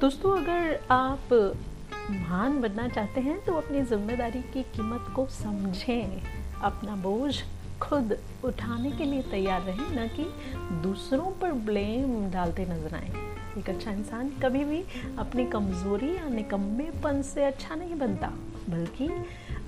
दोस्तों, अगर आप महान बनना चाहते हैं तो अपनी ज़िम्मेदारी की कीमत को समझें। अपना बोझ खुद उठाने के लिए तैयार रहें, न कि दूसरों पर ब्लेम डालते नज़र आए। एक अच्छा इंसान कभी भी अपनी कमज़ोरी या निकम्मेपन से अच्छा नहीं बनता, बल्कि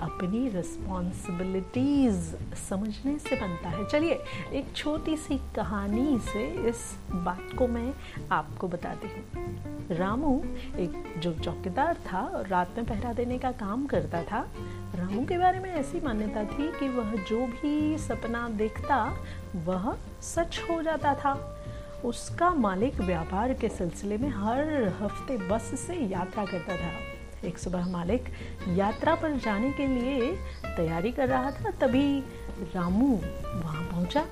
अपनी रिस्पॉन्सिबिलिटीज़ समझने से बनता है। चलिए, एक छोटी सी कहानी से इस बात को मैं आपको बताती हूँ। रामू एक जो चौकीदार था और रात में पहरा देने का काम करता था, रामू के बारे में ऐसी मान्यता थी कि वह जो भी सपना देखता, वह सच हो जाता था। उसका मालिक व्यापार के सिलसिले में हर हफ़्ते बस से यात्रा करता था। एक सुबह मालिक यात्रा पर जाने के लिए तैयारी कर रहा था, तभी रामू वहाँ पहुँचा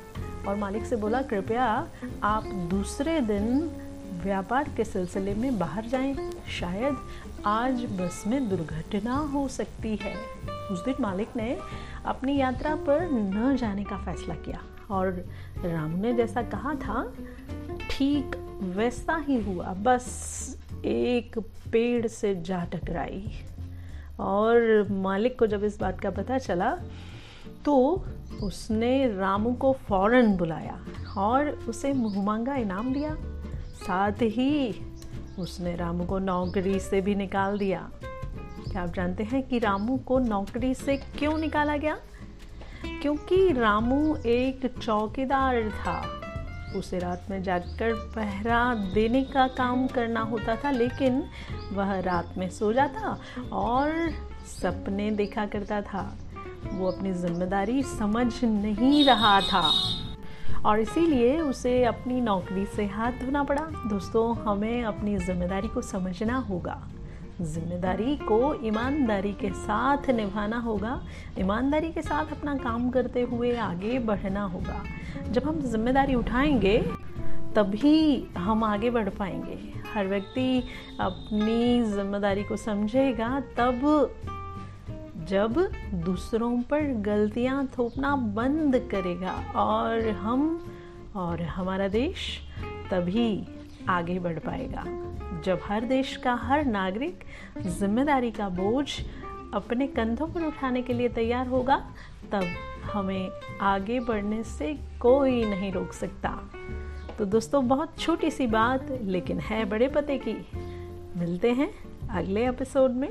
और मालिक से बोला, कृपया आप दूसरे दिन व्यापार के सिलसिले में बाहर जाएँ। शायद आज बस में दुर्घटना हो सकती है। उस दिन मालिक ने अपनी यात्रा पर न जाने का फैसला किया और रामू ने जैसा कहा था, ठीक वैसा ही हुआ। बस एक पेड़ से जा टकराई। और मालिक को जब इस बात का पता चला तो उसने रामू को फ़ौरन बुलाया और उसे मुहमांगा इनाम दिया। साथ ही उसने रामू को नौकरी से भी निकाल दिया। क्या आप जानते हैं कि रामू को नौकरी से क्यों निकाला गया? क्योंकि रामू एक चौकीदार था। उसे रात में जागकर पहरा देने का काम करना होता था, लेकिन वह रात में सो जाता और सपने देखा करता था। वो अपनी ज़िम्मेदारी समझ नहीं रहा था। और इसीलिए उसे अपनी नौकरी से हाथ धोना पड़ा। दोस्तों, हमें अपनी ज़िम्मेदारी को समझना होगा। ज़िम्मेदारी को ईमानदारी के साथ निभाना होगा। ईमानदारी के साथ अपना काम करते हुए आगे बढ़ना होगा। जब हम ज़िम्मेदारी उठाएँगे, तभी हम आगे बढ़ पाएँगे। हर व्यक्ति अपनी ज़िम्मेदारी को समझेगा, तब जब दूसरों पर गलतियाँ थोपना बंद करेगा और हम और हमारा देश तभी आगे बढ़ पाएगा। जब हर देश का हर नागरिक ज़िम्मेदारी का बोझ अपने कंधों पर उठाने के लिए तैयार होगा, तब हमें आगे बढ़ने से कोई नहीं रोक सकता। तो दोस्तों, बहुत छोटी सी बात, लेकिन है बड़े पते की। मिलते हैं अगले एपिसोड में।